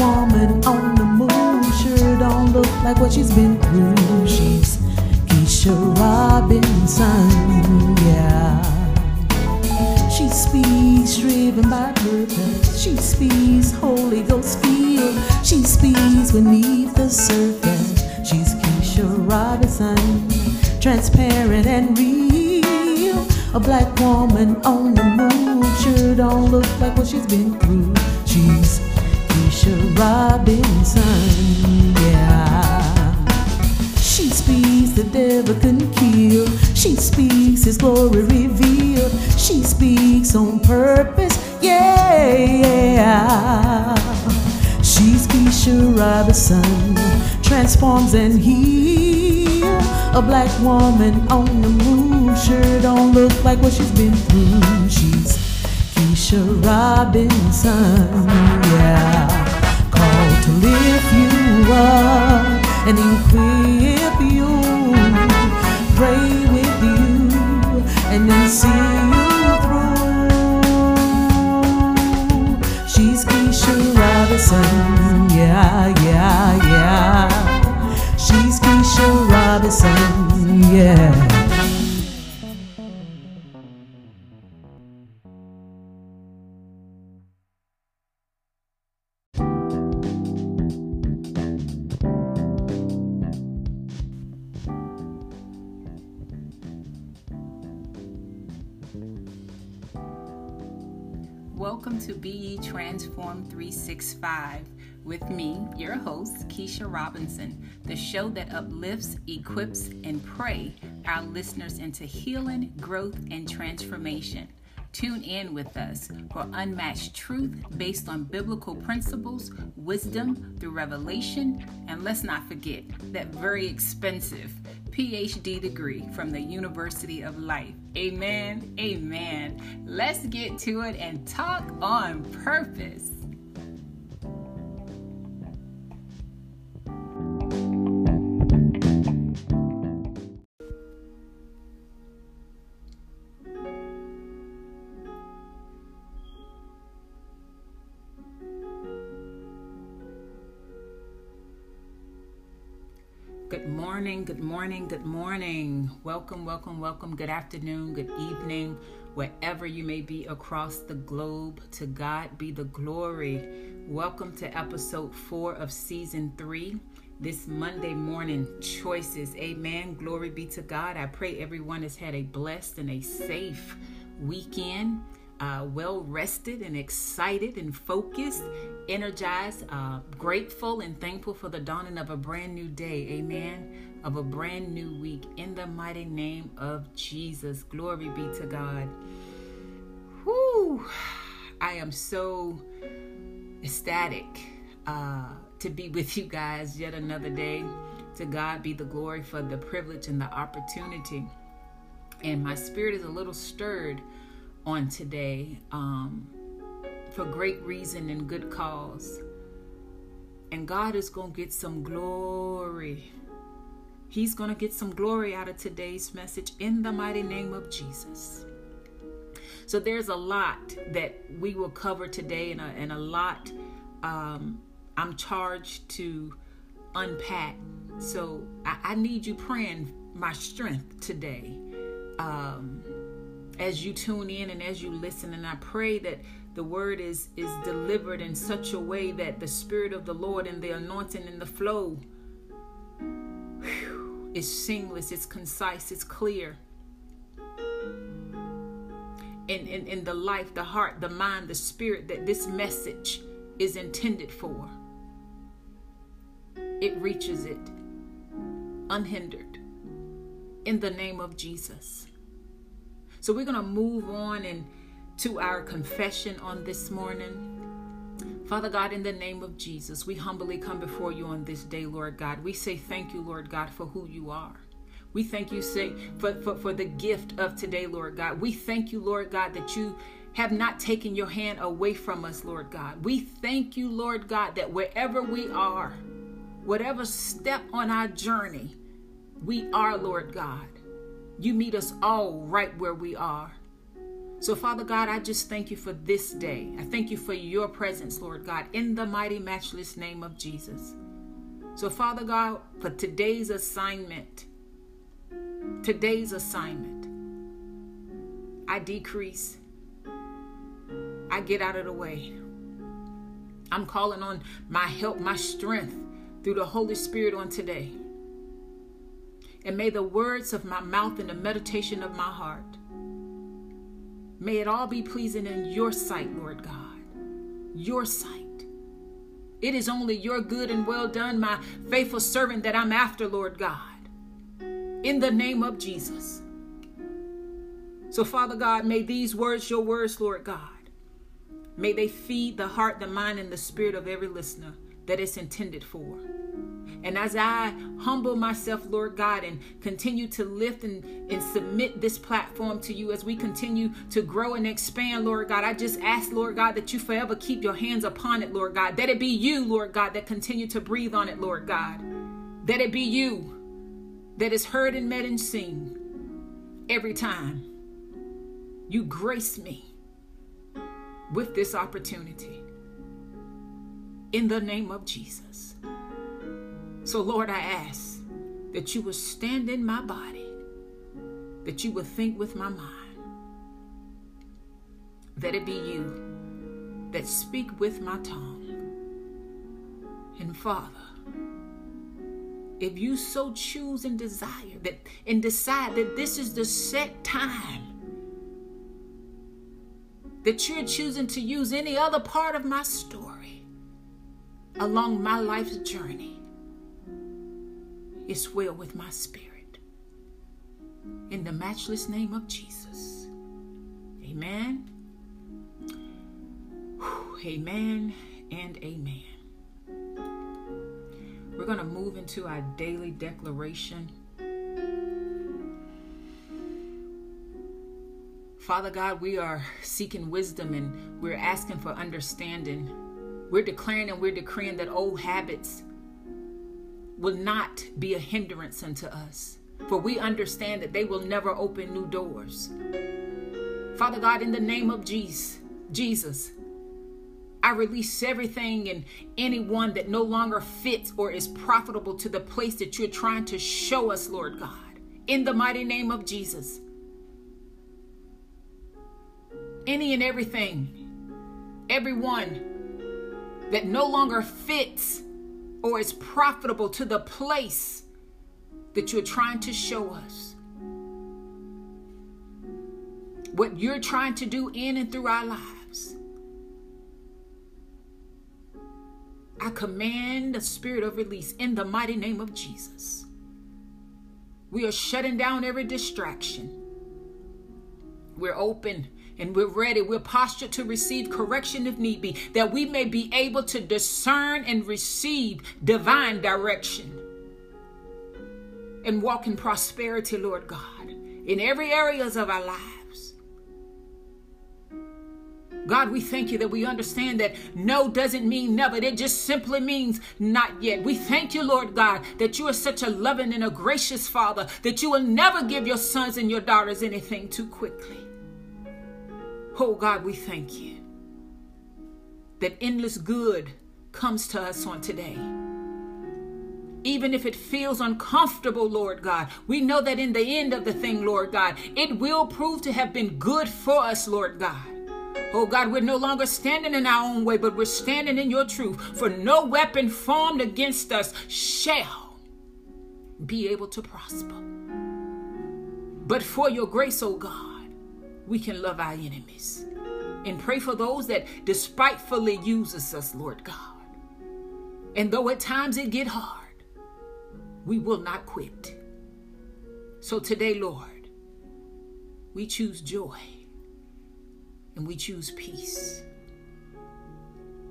woman on the move sure don't look like what she's been through. She's Keisha Robinson, yeah. She speaks driven by purpose. She speaks Holy Ghost feel. She speaks beneath the surface. She's Keisha Robinson, transparent and real. A black woman on the move sure don't look like what she's been through. She's Keisha Robinson, yeah. She speaks the devil couldn't kill. She speaks his glory revealed. She speaks on purpose, yeah. She's Keisha Robinson, transforms and heal. A black woman on the move, sure don't look like what she's been through. She's Keisha Robinson, yeah. You and equip you, pray with you, and then see you through. She's Keisha Robinson, yeah, yeah, yeah. She's Keisha Robinson, yeah. Transform 365 with me, your host, Keisha Robinson, the show that uplifts, equips, and pray our listeners into healing, growth, and transformation. Tune in with us for unmatched truth based on biblical principles, wisdom through revelation, and let's not forget that very expensive PhD degree from the University of Life. Amen. Amen. Let's get to it and talk on purpose. Morning, good morning, good morning. Welcome, welcome, welcome. Good afternoon, good evening, wherever you may be across the globe. To God be the glory. Welcome to episode four of season three. This Monday morning choices. Amen. Glory be to God. I pray everyone has had a blessed and a safe weekend uh, well rested and excited and focused, energized, uh, grateful and thankful for the dawning of a brand new day. Amen. Of a brand new week in the mighty name of Jesus. Glory be to God. Whoo! I am so ecstatic uh, to be with you guys yet another day. To God be the glory for the privilege and the opportunity. And my spirit is a little stirred on today um, for great reason and good cause. And God is going to get some glory. He's going to get some glory out of today's message in the mighty name of Jesus. So there's a lot that we will cover today, and a, and a lot um, I'm charged to unpack. So I, I need you praying my strength today. Um, as you tune in and as you listen and i pray that the word is is delivered in such a way that the spirit of the lord and the anointing and the flow is seamless it's concise it's clear. In, in in the life the heart the mind the spirit that this message is intended for it reaches it unhindered in the name of jesus. So we're going to move on and to our confession on this morning. Father God, in the name of Jesus, we humbly come before you on this day, Lord God. We say thank you, Lord God, for who you are. We thank you, say, for, for, for the gift of today, Lord God. We thank you, Lord God, that you have not taken your hand away from us, Lord God. We thank you, Lord God, that wherever we are, whatever step on our journey we are, Lord God, you meet us all right where we are. So, Father God, I just thank you for this day. I thank you for your presence, Lord God, in the mighty, matchless name of Jesus. So, Father God, for today's assignment, today's assignment, I decrease, I get out of the way. I'm calling on my help, my strength through the Holy Spirit on today. And may the words of my mouth and the meditation of my heart, may it all be pleasing in your sight, Lord God. Your sight. It is only your good and well done, my faithful servant, that I'm after, Lord God. In the name of Jesus. So, Father God, may these words, your words, Lord God, may they feed the heart, the mind, and the spirit of every listener that it's intended for. And as I humble myself, Lord God, and continue to lift and, and submit this platform to you as we continue to grow and expand, Lord God, I just ask, Lord God, that you forever keep your hands upon it, Lord God. That it be you, Lord God, that continue to breathe on it, Lord God. That it be you that is heard and met and seen every time you grace me with this opportunity. In the name of Jesus. So, Lord, I ask that you will stand in my body, that you will think with my mind, that it be you that speak with my tongue. And Father, if you so choose and desire that and decide that this is the set time that you're choosing to use any other part of my story along my life's journey, it's well with my spirit. In the matchless name of Jesus. Amen. Amen and amen. We're going to move into our daily declaration. Father God, we are seeking wisdom and we're asking for understanding. We're declaring and we're decreeing that old habits will not be a hindrance unto us, for we understand that they will never open new doors. Father God, in the name of Jesus, Jesus, I release everything and anyone that no longer fits or is profitable to the place that you're trying to show us, Lord God. In the mighty name of Jesus. Any and everything, everyone that no longer fits or is profitable to the place that you're trying to show us. What you're trying to do in and through our lives. I command the spirit of release in the mighty name of Jesus. We are shutting down every distraction. We're open and we're ready. We're postured to receive correction if need be, that we may be able to discern and receive divine direction and walk in prosperity, Lord God, in every areas of our lives. God, we thank you that we understand that no doesn't mean never. It just simply means not yet. We thank you, Lord God, that you are such a loving and a gracious Father, that you will never give your sons and your daughters anything too quickly. Oh God, we thank you that endless good comes to us on today. Even if it feels uncomfortable, Lord God, we know that in the end of the thing, Lord God, it will prove to have been good for us, Lord God. Oh God, we're no longer standing in our own way, but we're standing in your truth. For no weapon formed against us shall be able to prosper. But for your grace, oh God, we can love our enemies and pray for those that despitefully uses us, Lord God. And though at times it get hard, we will not quit. So today, Lord, we choose joy and we choose peace.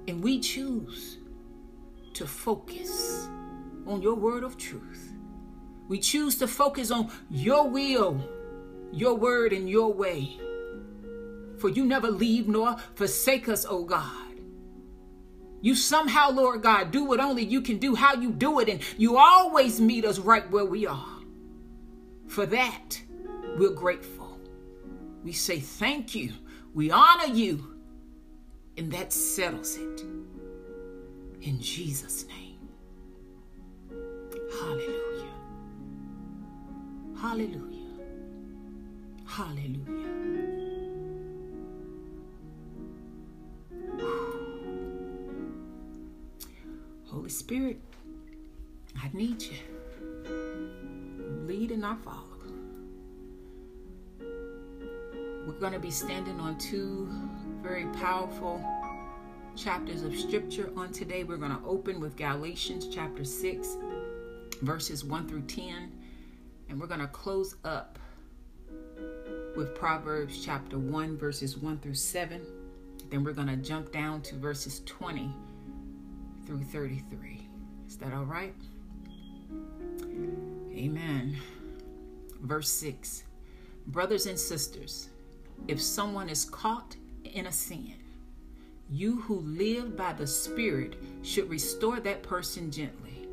And we choose to focus on your word of truth. We choose to focus on your will, your word, and your way. For you never leave nor forsake us, O God. You somehow, Lord God, do what only you can do, how you do it, and you always meet us right where we are. For that, we're grateful. We say thank you. We honor you. And that settles it. In Jesus' name. Hallelujah. Hallelujah. Hallelujah. Holy Spirit, I need you. Lead and I follow. We're going to be standing on two very powerful chapters of scripture on today. We're going to open with Galatians chapter 6, verses 1 through 10, and we're going to close up with Proverbs chapter 1, verses 1 through 7. Then we're going to jump down to verses 20 through 33. Is that all right? Amen. Verse 6 Brothers and sisters, if someone is caught in a sin, you who live by the Spirit should restore that person gently.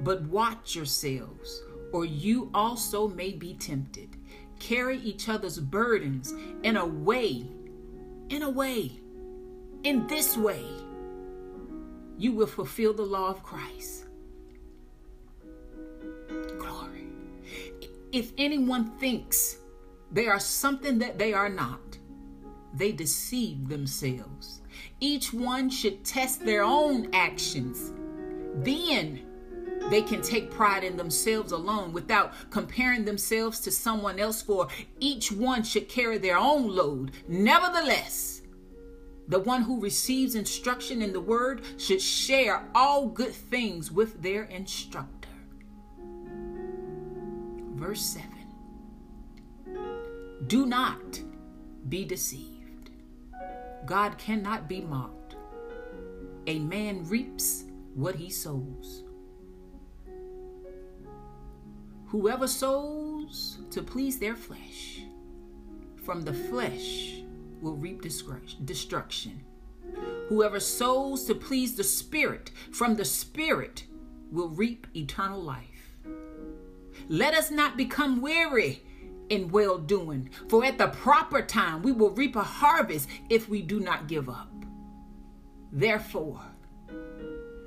But watch yourselves, or you also may be tempted. Carry each other's burdens in a way, in a way, in this way, you will fulfill the law of Christ. Glory. If anyone thinks they are something that they are not, they deceive themselves. Each one should test their own actions. Then they can take pride in themselves alone without comparing themselves to someone else, for each one should carry their own load. Nevertheless, the one who receives instruction in the word should share all good things with their instructor. Verse 7 Do not be deceived. God cannot be mocked. A man reaps what he sows. Whoever sows to please their flesh, from the flesh will reap destruction. Whoever sows to please the Spirit, from the Spirit will reap eternal life. Let us not become weary in well doing. For at the proper time we will reap a harvest if we do not give up. Therefore,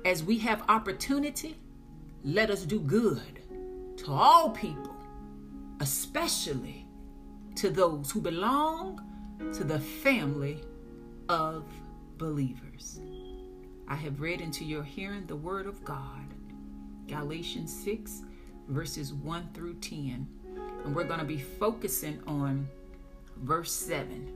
as we have opportunity, let us do good to all people, especially to those who belong to the family of believers. I have read into your hearing the word of God. Galatians 6, verses 1 through 10. And we're going to be focusing on verse 7.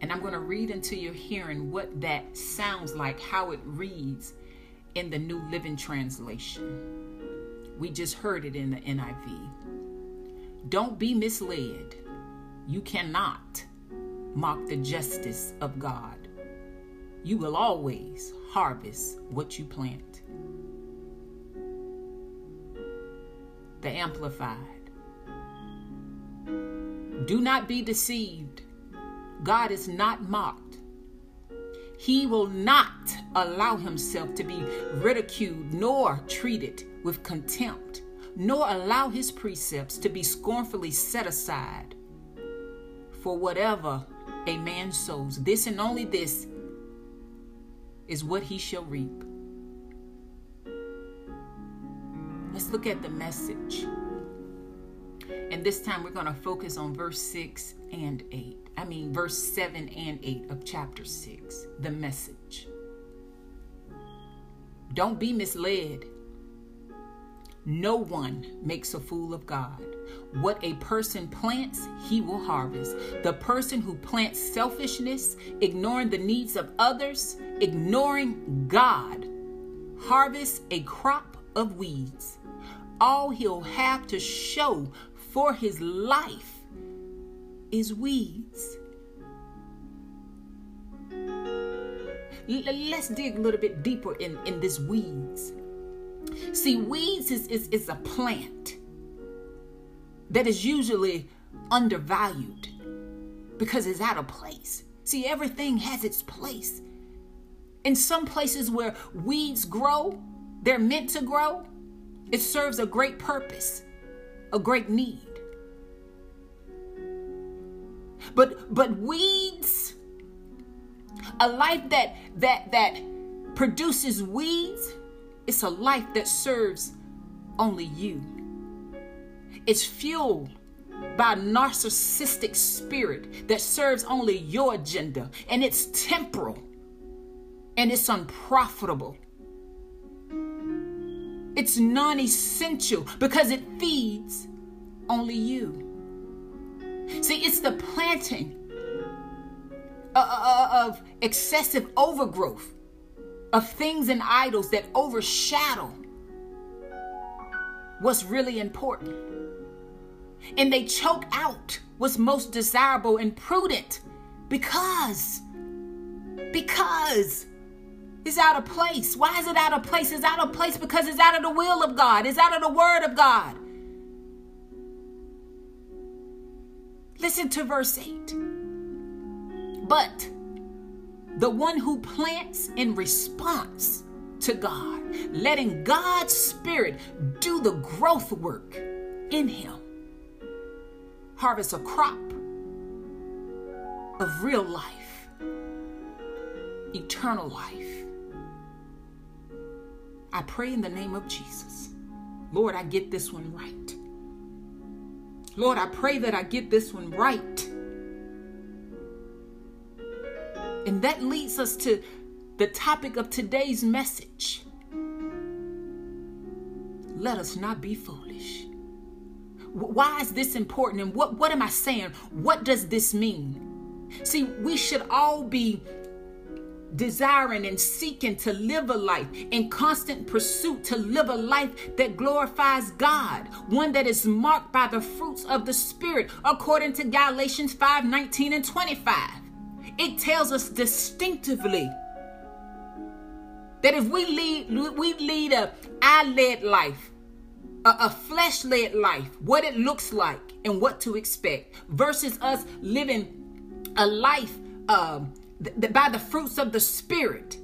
And I'm going to read into your hearing what that sounds like, how it reads in the New Living Translation. We just heard it in the NIV. Don't be misled. You cannot mock the justice of God. You will always harvest what you plant. the Amplified. Do not be deceived. God is not mocked. He will not allow himself to be ridiculed nor treated with contempt, nor allow his precepts to be scornfully set aside. For whatever a man sows, this and only this is what he shall reap. Let's look at the message. And this time we're going to focus on verse 6 and 8. I mean, verse 7 and 8 of chapter 6. The message. Don't be misled. No one makes a fool of God. What a person plants, he will harvest. The person who plants selfishness, ignoring the needs of others, ignoring God, harvests a crop of weeds all he'll have to show for his life is weeds. Let's dig a little bit deeper in, in this weeds. See, weeds is, is, is a plant that is usually undervalued because it's out of place. See, everything has its place. In some places where weeds grow, they're meant to grow, it serves a great purpose, a great need. But but weeds, a life that that that produces weeds, it's a life that serves only you. It's fueled by a narcissistic spirit that serves only your agenda, and it's temporal and it's unprofitable. It's non essential because it feeds only you. See, it's the planting Uh, uh, uh, of excessive overgrowth of things and idols that overshadow what's really important. And they choke out what's most desirable and prudent because, because it's out of place. Why is it out of place? It's out of place because it's out of the will of God, it's out of the word of God. Listen to verse 8. But the one who plants in response to God, letting God's Spirit do the growth work in him, harvest a crop of real life, eternal life. I pray in the name of Jesus. Lord, I get this one right. Lord, I pray that I get this one right. And that leads us to the topic of today's message. Let us not be foolish. Why is this important? And what, what am I saying? What does this mean? See, we should all be desiring and seeking to live a life in constant pursuit to live a life that glorifies God, one that is marked by the fruits of the Spirit, according to Galatians 5 19 and 25. It tells us distinctively that if we lead we lead a I-led life, a, a flesh-led life, what it looks like and what to expect, versus us living a life um, th- by the fruits of the Spirit,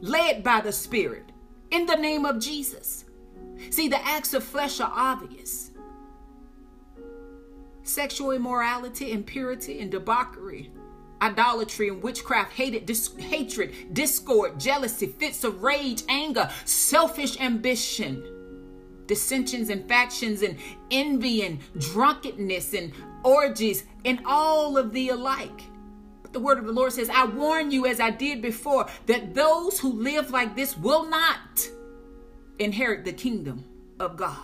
led by the Spirit, in the name of Jesus. See, the acts of flesh are obvious sexual immorality, impurity, and debauchery, idolatry and witchcraft, hated, dis- hatred, discord, jealousy, fits of rage, anger, selfish ambition, dissensions and factions, and envy and drunkenness and orgies, and all of the alike the word of the Lord says, I warn you, as I did before, that those who live like this will not inherit the kingdom of God.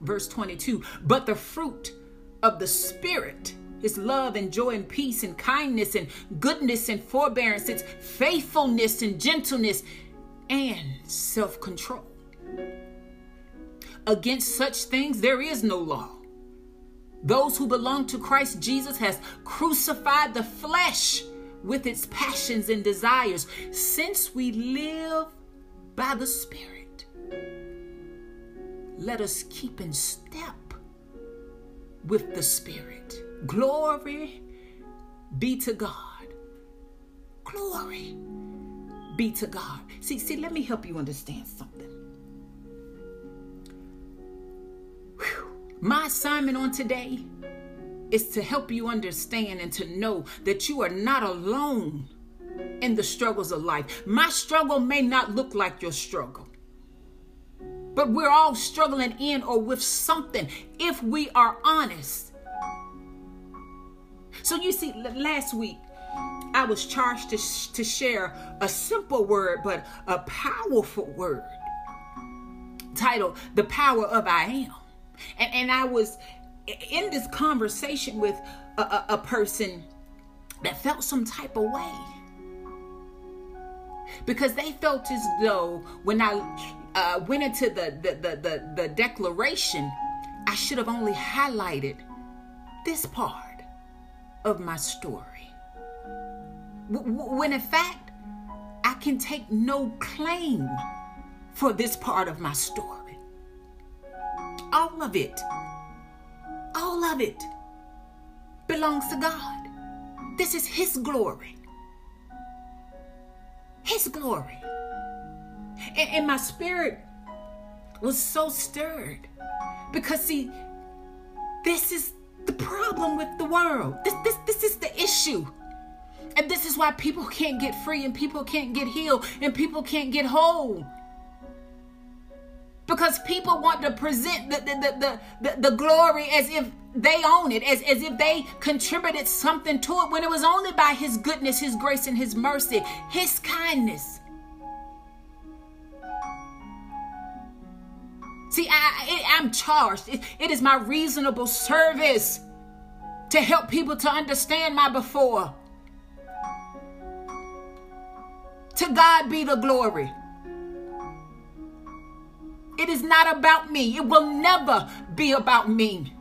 Verse 22 But the fruit of the Spirit is love and joy and peace and kindness and goodness and forbearance, it's faithfulness and gentleness and self control. Against such things there is no law. Those who belong to Christ Jesus has crucified the flesh with its passions and desires. Since we live by the Spirit, let us keep in step with the Spirit. Glory be to God. Glory be to God. See, see, let me help you understand something. My assignment on today is to help you understand and to know that you are not alone in the struggles of life. My struggle may not look like your struggle, but we're all struggling in or with something if we are honest. So, you see, last week I was charged to, sh- to share a simple word, but a powerful word titled The Power of I Am. And, and I was in this conversation with a, a, a person that felt some type of way. Because they felt as though when I uh, went into the, the, the, the, the declaration, I should have only highlighted this part of my story. When in fact, I can take no claim for this part of my story. All of it, all of it belongs to God. This is His glory. His glory. And, and my spirit was so stirred because, see, this is the problem with the world. This, this, this is the issue. And this is why people can't get free and people can't get healed and people can't get whole. Because people want to present the, the, the, the, the glory as if they own it, as, as if they contributed something to it when it was only by His goodness, His grace, and His mercy, His kindness. See, I, I, am charged. It, it is my reasonable service to help people to understand my before. To God be the glory. It is not about me. It will never be about me.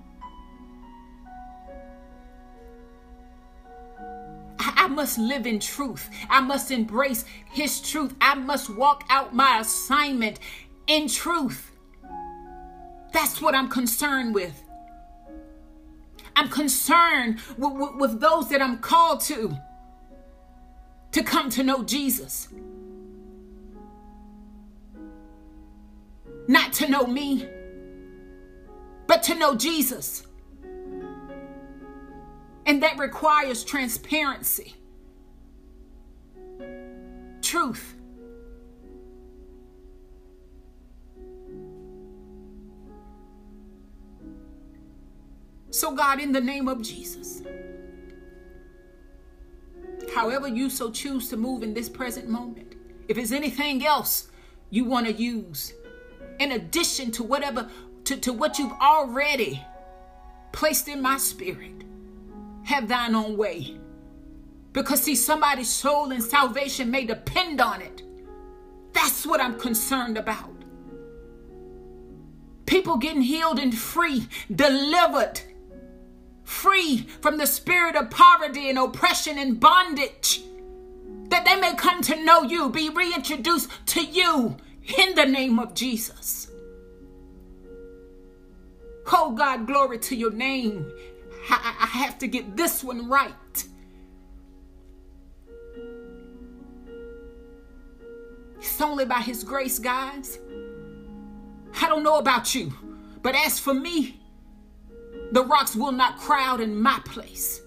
I must live in truth. I must embrace His truth. I must walk out my assignment in truth. That's what I'm concerned with. I'm concerned with, with, with those that I'm called to to come to know Jesus. Not to know me, but to know Jesus. And that requires transparency, truth. So, God, in the name of Jesus, however you so choose to move in this present moment, if it's anything else you want to use, in addition to whatever, to, to what you've already placed in my spirit, have thine own way. Because, see, somebody's soul and salvation may depend on it. That's what I'm concerned about. People getting healed and free, delivered free from the spirit of poverty and oppression and bondage, that they may come to know you, be reintroduced to you in the name of Jesus. Oh God, glory to your name. I, I have to get this one right. It's only by His grace, guys. I don't know about you, but as for me, the rocks will not crowd in my place.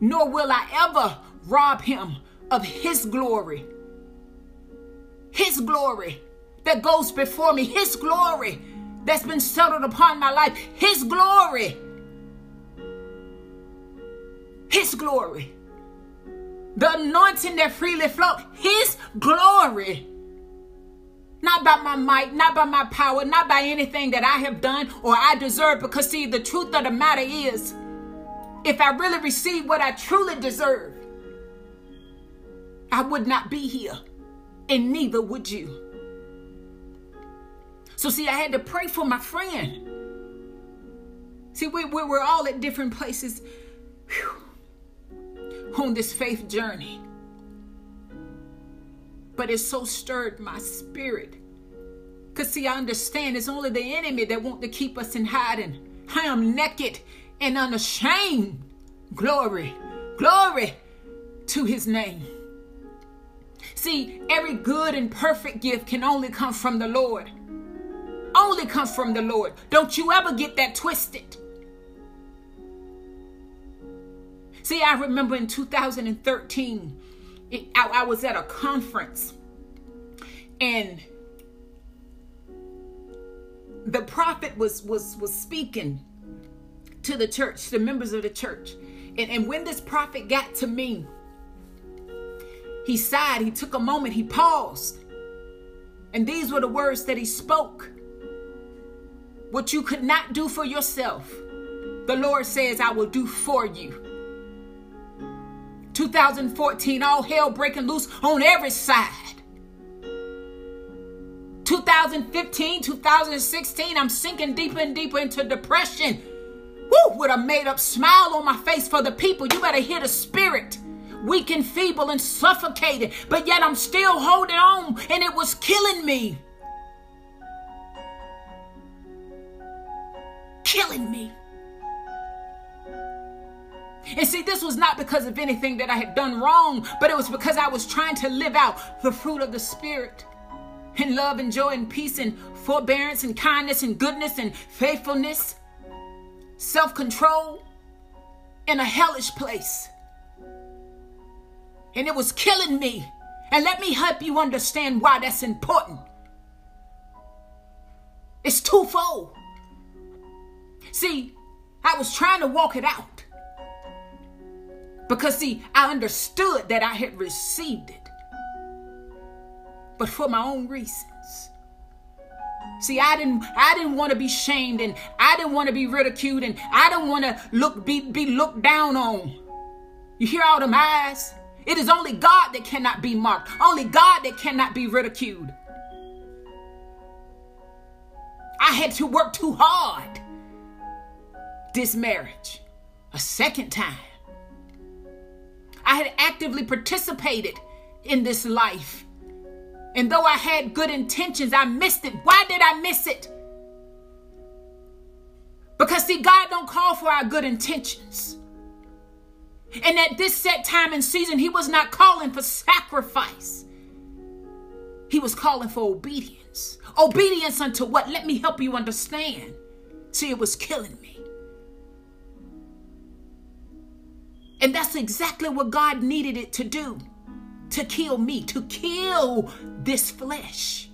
Nor will I ever rob him of his glory. His glory that goes before me, his glory that's been settled upon my life, his glory. His glory. The anointing that freely flow, his glory. Not by my might, not by my power, not by anything that I have done or I deserve. Because, see, the truth of the matter is, if I really received what I truly deserve, I would not be here, and neither would you. So, see, I had to pray for my friend. See, we, we were all at different places whew, on this faith journey but it so stirred my spirit. Because, see, I understand it's only the enemy that want to keep us in hiding. I am naked and unashamed. Glory, glory to his name. See, every good and perfect gift can only come from the Lord. Only come from the Lord. Don't you ever get that twisted. See, I remember in 2013, it, I, I was at a conference and the prophet was was was speaking to the church, the members of the church. And, and when this prophet got to me, he sighed, he took a moment, he paused. And these were the words that he spoke. What you could not do for yourself, the Lord says, I will do for you. 2014, all hell breaking loose on every side. 2015, 2016, I'm sinking deeper and deeper into depression. Woo, with a made up smile on my face for the people. You better hear the spirit. Weak and feeble and suffocated, but yet I'm still holding on, and it was killing me. Killing me. And see, this was not because of anything that I had done wrong, but it was because I was trying to live out the fruit of the Spirit in love and joy and peace and forbearance and kindness and goodness and faithfulness. self control in a hellish place. And it was killing me. And let me help you understand why that's important. It's twofold. See, I was trying to walk it out. Because, see, I understood that I had received it, but for my own reasons. See, I didn't I didn't want to be shamed and I didn't want to be ridiculed and I didn't want to look be, be looked down on. You hear all them eyes? It is only God that cannot be mocked, only God that cannot be ridiculed. I had to work too hard this marriage a second time. I had actively participated in this life. And though I had good intentions, I missed it. Why did I miss it? Because see, God don't call for our good intentions. And at this set time and season, he was not calling for sacrifice. He was calling for obedience. Obedience unto what? Let me help you understand. See, it was killing me. And that's exactly what God needed it to do to kill me, to kill this flesh.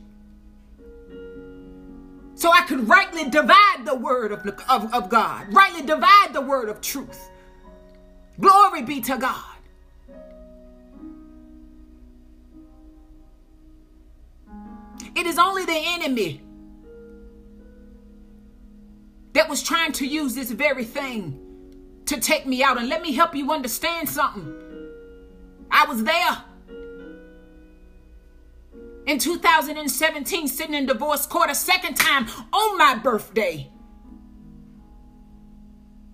So I could rightly divide the word of, of, of God, rightly divide the word of truth. Glory be to God. It is only the enemy that was trying to use this very thing to take me out. And let me help you understand something. I was there in 2017, sitting in divorce court a second time on my birthday.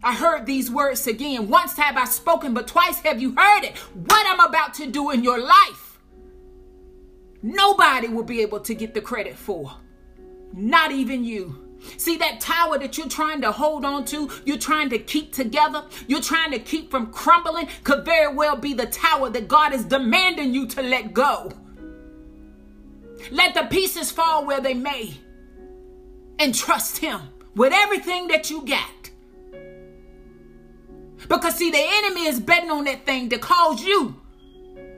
I heard these words again. Once have I spoken, but twice have you heard it. What I'm about to do in your life, nobody will be able to get the credit for. Not even you. See that tower that you're trying to hold on to, you're trying to keep together, you're trying to keep from crumbling, could very well be the tower that God is demanding you to let go. Let the pieces fall where they may and trust Him with everything that you got. Because, see, the enemy is betting on that thing to cause you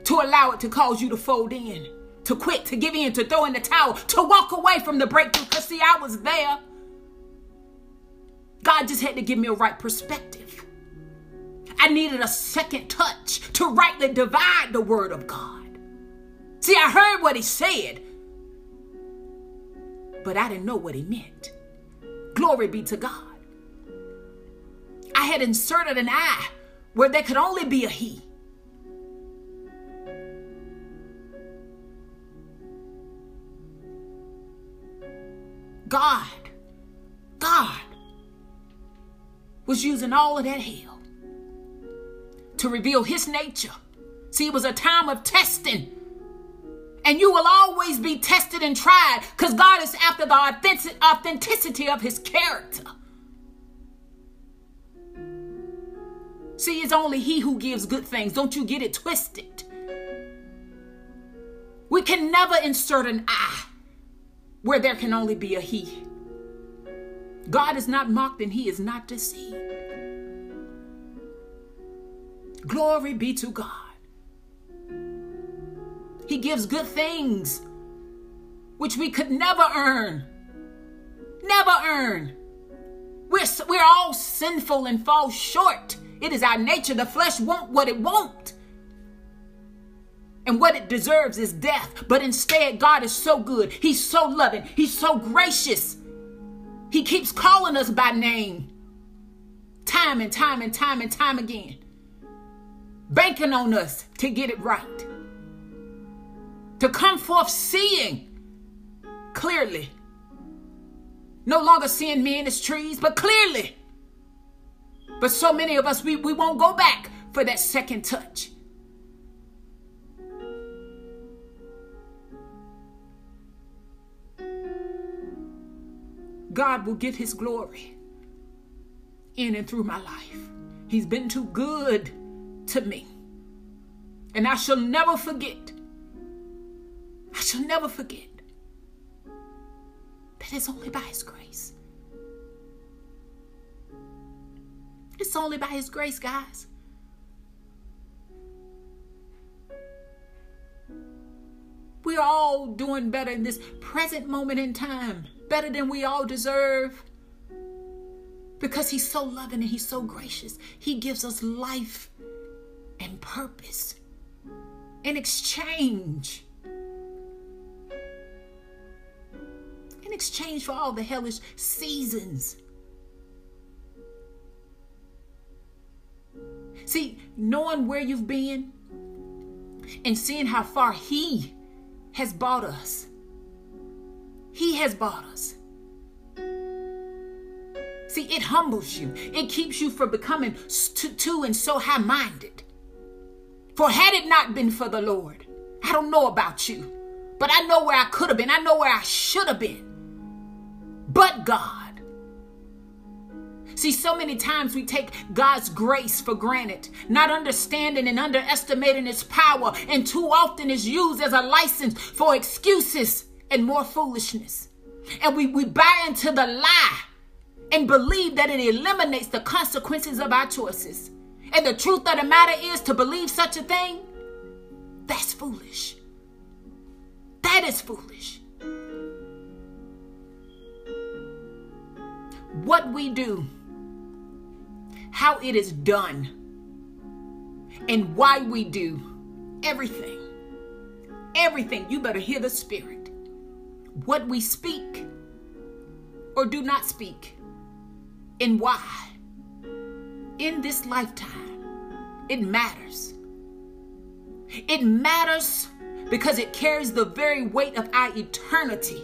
to allow it to cause you to fold in, to quit, to give in, to throw in the towel, to walk away from the breakthrough. Because, see, I was there. God just had to give me a right perspective. I needed a second touch to rightly divide the word of God. See, I heard what he said, but I didn't know what he meant. Glory be to God. I had inserted an I where there could only be a he. God, God was using all of that hell to reveal his nature. See, it was a time of testing. And you will always be tested and tried because God is after the authenticity of his character. See, it's only He who gives good things. Don't you get it twisted. We can never insert an I where there can only be a He. God is not mocked and He is not deceived. Glory be to God. He gives good things which we could never earn. Never earn. We're, we're all sinful and fall short. It is our nature. The flesh won't what it won't. And what it deserves is death. But instead, God is so good. He's so loving. He's so gracious. He keeps calling us by name. Time and time and time and time again. Banking on us to get it right. To come forth seeing clearly. No longer seeing men as trees, but clearly but so many of us, we, we won't go back for that second touch. God will get his glory in and through my life. He's been too good to me. And I shall never forget. I shall never forget that it's only by his grace It's only by His grace, guys. We're all doing better in this present moment in time, better than we all deserve. Because He's so loving and He's so gracious. He gives us life and purpose in exchange. In exchange for all the hellish seasons. See, knowing where you've been and seeing how far He has bought us. He has bought us. See, it humbles you. It keeps you from becoming too, and so high minded. For had it not been for the Lord, I don't know about you, but I know where I could have been. I know where I should have been. But God. See, so many times we take God's grace for granted, not understanding and underestimating His power, and too often is used as a license for excuses and more foolishness. And we, we buy into the lie and believe that it eliminates the consequences of our choices. And the truth of the matter is to believe such a thing, that's foolish. That is foolish. What we do how it is done, and why we do everything. Everything. You better hear the Spirit. What we speak or do not speak, and why. In this lifetime, it matters. It matters because it carries the very weight of our eternity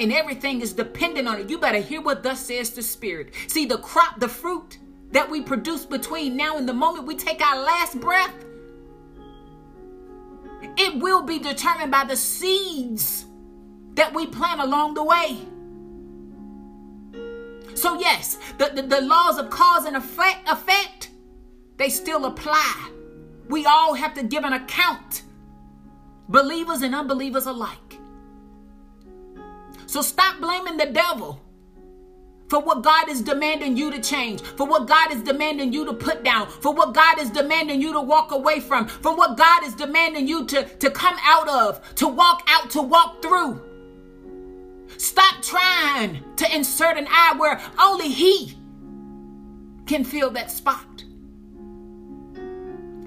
and everything is dependent on it. You better hear what thus says the Spirit. See, the crop, the fruit, that we produce between now and the moment we take our last breath, it will be determined by the seeds that we plant along the way. So, yes, the, the, the, laws of cause and effect, effect, they still apply. We all have to give an account, believers and unbelievers alike. So, stop blaming the devil for what God is demanding you to change, for what God is demanding you to put down, for what God is demanding you to walk away from, from what God is demanding you to, to come out of, to walk out, to walk through. Stop trying to insert an eye where only He can fill that spot.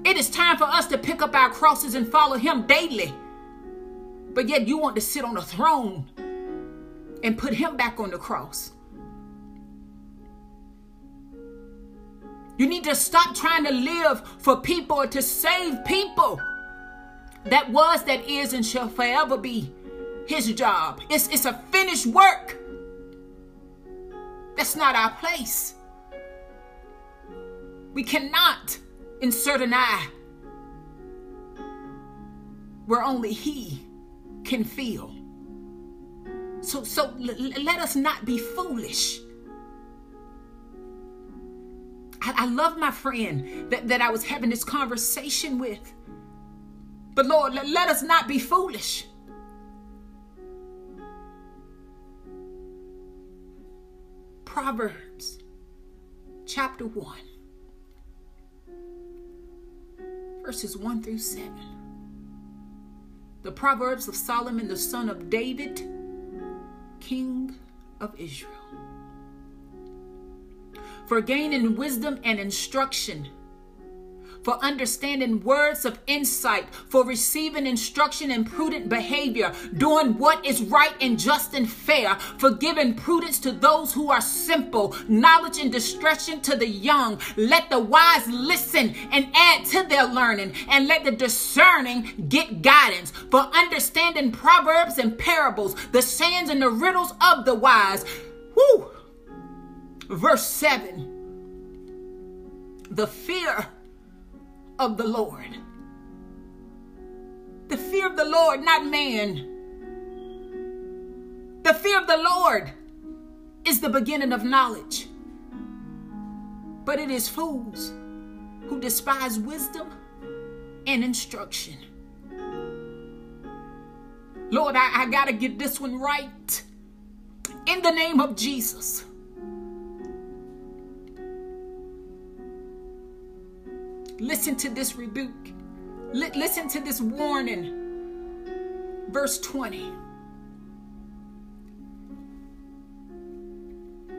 It is time for us to pick up our crosses and follow Him daily. But yet you want to sit on a throne and put Him back on the cross. You need to stop trying to live for people or to save people. That was, that is, and shall forever be his job. It's, it's a finished work. That's not our place. We cannot insert an eye where only he can feel. So, so l- let us not be foolish. I, I love my friend that, that I was having this conversation with. But Lord, let, let us not be foolish. Proverbs chapter 1, verses 1 through 7. The Proverbs of Solomon, the son of David, king of Israel for gaining wisdom and instruction, for understanding words of insight, for receiving instruction in prudent behavior, doing what is right and just and fair, for giving prudence to those who are simple, knowledge and discretion to the young. Let the wise listen and add to their learning, and let the discerning get guidance, for understanding proverbs and parables, the sayings and the riddles of the wise. Whoo! Verse 7 the fear of the Lord. The fear of the Lord, not man. The fear of the Lord is the beginning of knowledge. But it is fools who despise wisdom and instruction. Lord, I, I got to get this one right. In the name of Jesus. Listen to this rebuke. Listen to this warning. Verse 20.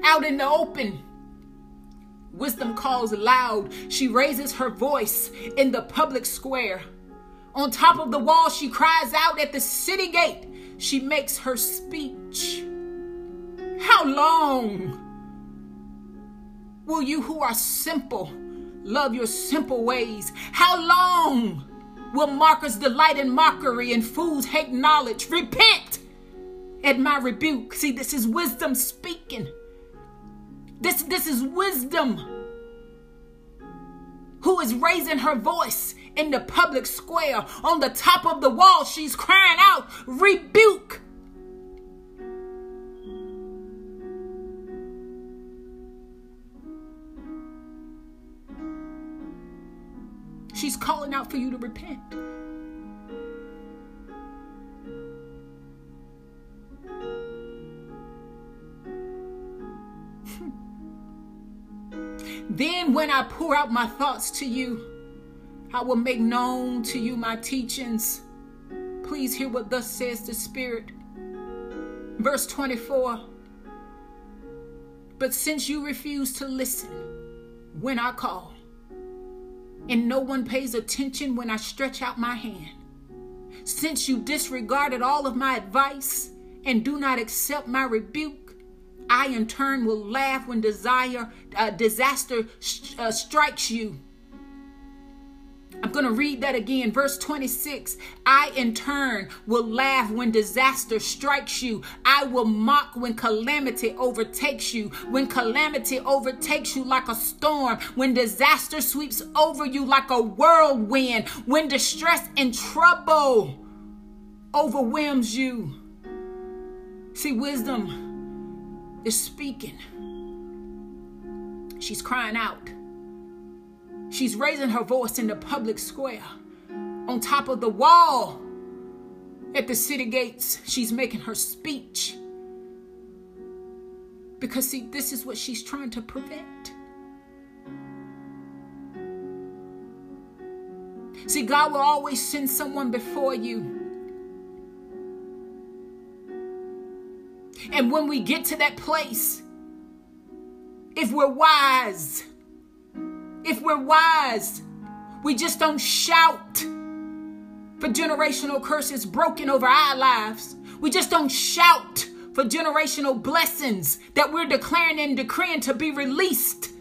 Out in the open, wisdom calls loud. She raises her voice in the public square. On top of the wall, she cries out at the city gate. She makes her speech. How long will you who are simple love your simple ways? How long will mockers delight in mockery and fools hate knowledge? Repent at my rebuke. See, this is wisdom speaking. This, this is wisdom who is raising her voice in the public square. On the top of the wall, she's crying out, Rebuke! She's calling out for you to repent. Hmm. then, when I pour out my thoughts to you, I will make known to you my teachings. Please hear what thus says the Spirit. Verse 24 But since you refuse to listen when I call, and no one pays attention when I stretch out my hand, since you disregarded all of my advice and do not accept my rebuke, I in turn will laugh when desire uh, disaster uh, strikes you I'm going to read that again. Verse 26 I in turn will laugh when disaster strikes you. I will mock when calamity overtakes you. When calamity overtakes you like a storm. When disaster sweeps over you like a whirlwind. When distress and trouble overwhelms you. See, wisdom is speaking, she's crying out. She's raising her voice in the public square. On top of the wall at the city gates, she's making her speech. Because, see, this is what she's trying to prevent. See, God will always send someone before you. And when we get to that place, if we're wise, if we're wise, we just don't shout for generational curses broken over our lives. We just don't shout for generational blessings that we're declaring and decreeing to be released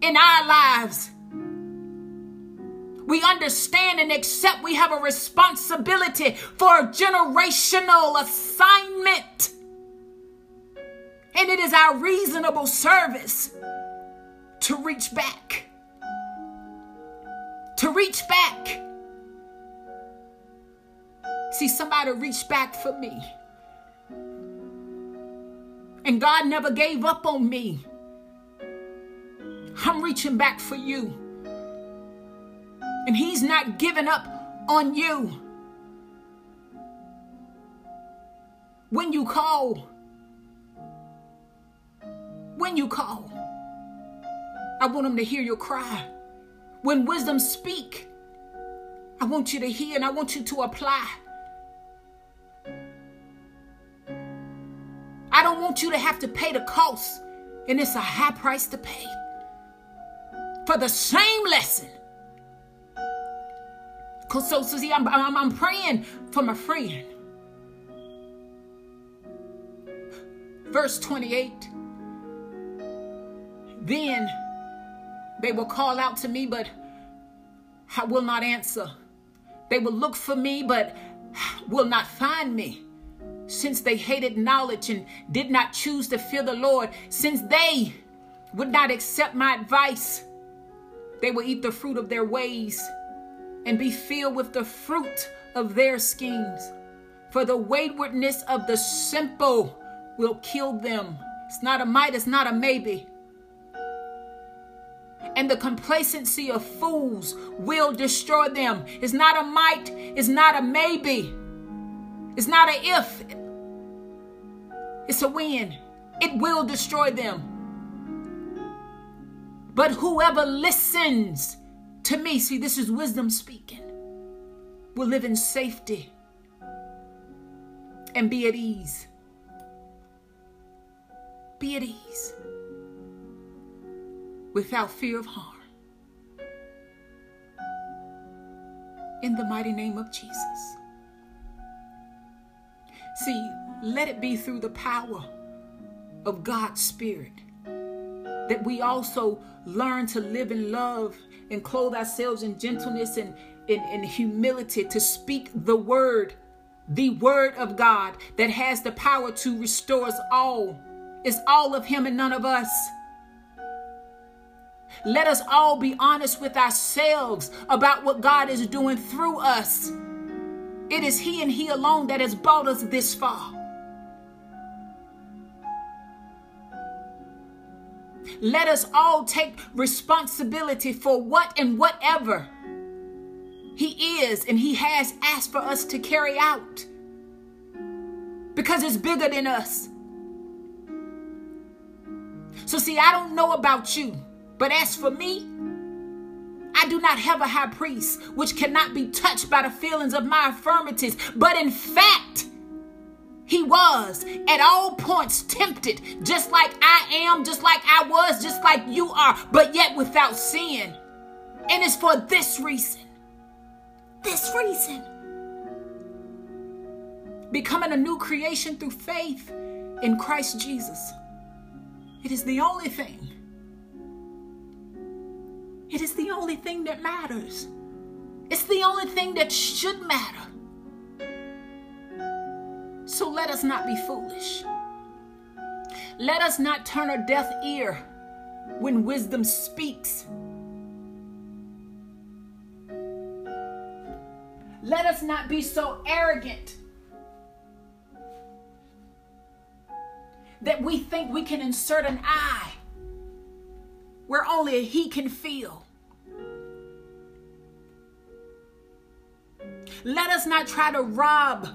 in our lives. We understand and accept we have a responsibility for a generational assignment. And it is our reasonable service to reach back to reach back. See, somebody reached back for me. And God never gave up on me. I'm reaching back for you. And He's not giving up on you. When you call, when you call, I want Him to hear your cry. When wisdom speak, I want you to hear and I want you to apply. I don't want you to have to pay the cost, and it's a high price to pay for the same lesson. Cause so, Susie, I'm, I'm, I'm praying for my friend. Verse 28. Then they will call out to me, but I will not answer. They will look for me, but will not find me. Since they hated knowledge and did not choose to fear the Lord, since they would not accept my advice, they will eat the fruit of their ways and be filled with the fruit of their schemes. For the waywardness of the simple will kill them. It's not a might, it's not a maybe and the complacency of fools will destroy them. It's not a might, it's not a maybe, it's not a if, it's a when. It will destroy them. But whoever listens To me, see, this is wisdom speaking. Will live in safety and be at ease. Be at ease without fear of harm. In the mighty name of Jesus. See, let it be through the power of God's Spirit that we also learn to live in love and clothe ourselves in gentleness and in, humility to speak the word, the word of God that has the power to restore us all. It's all of Him and none of us. Let us all be honest with ourselves about what God is doing through us. It is He and He alone that has brought us this far. Let us all take responsibility for what and whatever He is and He has asked for us to carry out because it's bigger than us. So, see, I don't know about you, but as for me, I do not have a high priest which cannot be touched by the feelings of my infirmities, but in fact, he was at all points tempted, just like I am, just like I was, just like you are, but yet without sin. And it's for this reason. This reason. Becoming a new creation through faith in Christ Jesus. It is the only thing. It is the only thing that matters. It's the only thing that should matter. So let us not be foolish. Let us not turn a deaf ear when wisdom speaks. Let us not be so arrogant that we think we can insert an eye where only He can feel. Let us not try to rob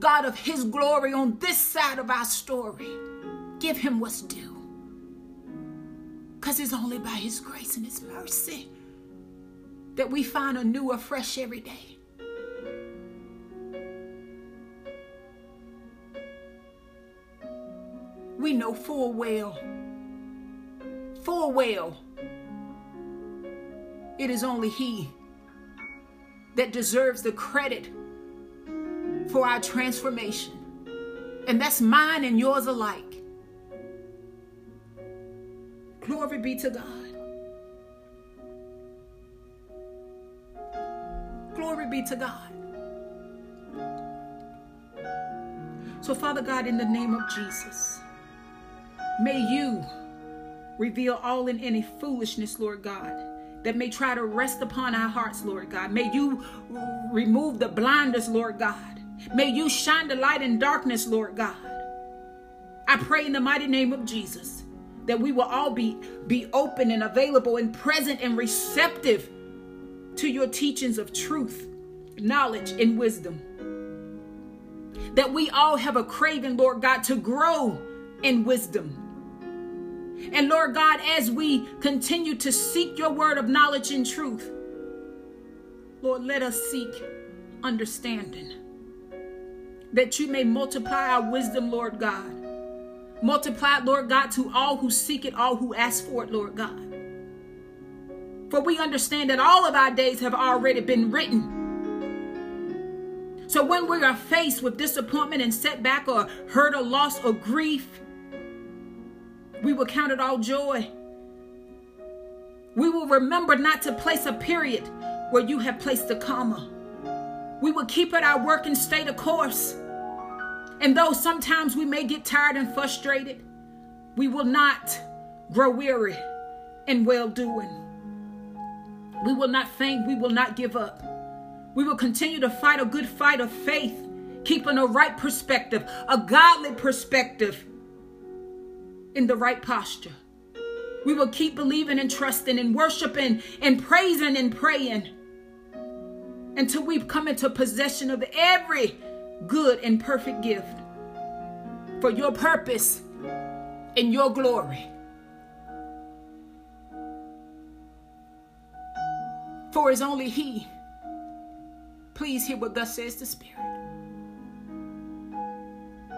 God of His glory on this side of our story. Give Him what's due. Because it's only by His grace and His mercy that we find a new, afresh every day. We know full well, full well, it is only He that deserves the credit for our transformation. And that's mine and yours alike. Glory be to God. Glory be to God. So, Father God, in the name of Jesus, may you reveal all in any foolishness, Lord God, that may try to rest upon our hearts, Lord God. May you remove the blinders, Lord God May you shine the light in darkness, Lord God. I pray in the mighty name of Jesus that we will all be, be open and available and present and receptive to your teachings of truth, knowledge, and wisdom. That we all have a craving, Lord God, to grow in wisdom. And Lord God, as we continue to seek your word of knowledge and truth, Lord, let us seek understanding that you may multiply our wisdom, Lord God. Multiply Lord God, to all who seek it, all who ask for it, Lord God. For we understand that all of our days have already been written. So when we are faced with disappointment and setback or hurt or loss or grief, we will count it all joy. We will remember not to place a period where you have placed a comma. We will keep at our working state of course. And though sometimes we may get tired and frustrated, we will not grow weary in well doing. We will not faint. We will not give up. We will continue to fight a good fight of faith, keeping a right perspective, a godly perspective in the right posture. We will keep believing and trusting and worshiping and praising and praying until we come into possession of every good and perfect gift for your purpose and your glory. For it's only He. Please hear what thus says the Spirit.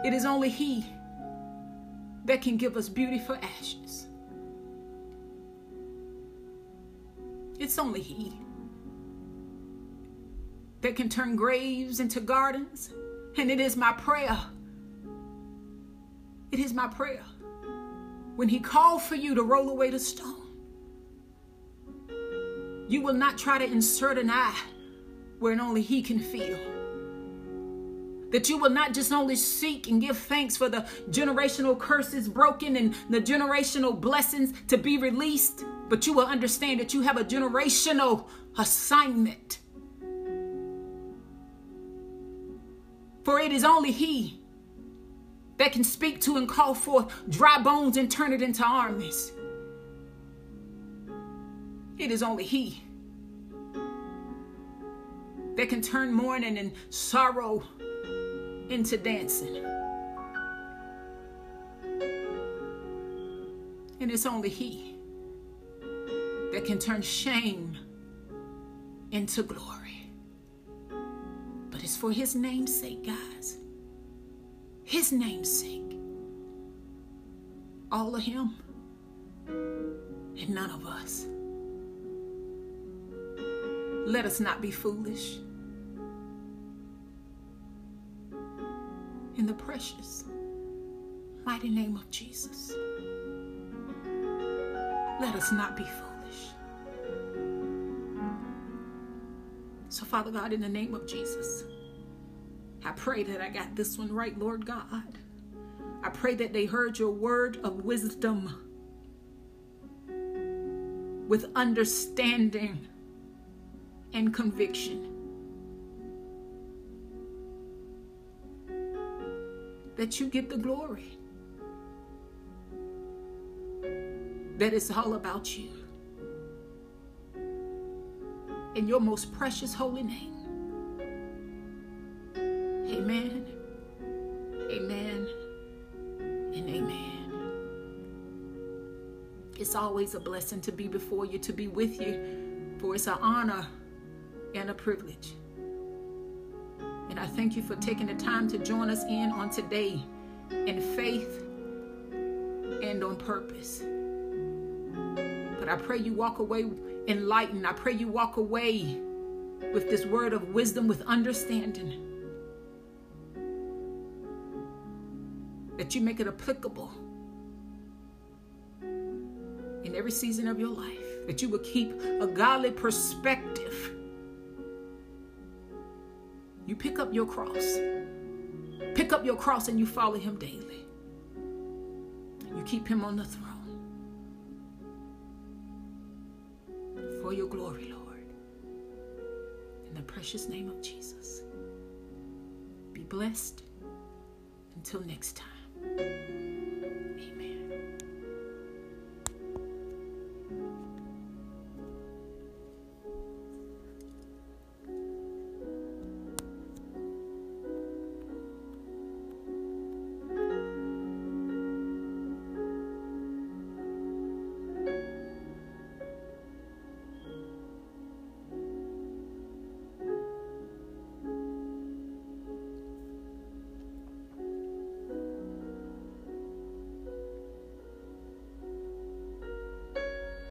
It is only He that can give us beauty for ashes. It's only He that can turn graves into gardens. And it is my prayer. It is my prayer. When He called for you to roll away the stone, you will not try to insert an eye where only He can feel. That you will not just only seek and give thanks for the generational curses broken and the generational blessings to be released, but you will understand that you have a generational assignment. For it is only He that can speak to and call forth dry bones and turn it into armies. It is only He that can turn mourning and sorrow into dancing. And it's only He that can turn shame into glory. But it's for His name's sake, guys. His name's sake. All of Him and none of us. Let us not be foolish. In the precious, mighty name of Jesus, let us not be foolish. So, Father God, in the name of Jesus, I pray that I got this one right, Lord God. I pray that they heard your word of wisdom with understanding and conviction. That you get the glory. That it's all about you. In your most precious holy name. Amen. Amen. And amen. It's always a blessing to be before you, to be with you, for it's an honor and a privilege. And I thank you for taking the time to join us in on today in faith and on purpose. But I pray you walk away enlightened. I pray you walk away with this word of wisdom, with understanding. That you make it applicable in every season of your life. That you will keep a godly perspective pick up your cross. Pick up your cross and you follow him daily. You keep him on the throne. For your glory, Lord. In the precious name of Jesus. Be blessed. Until next time.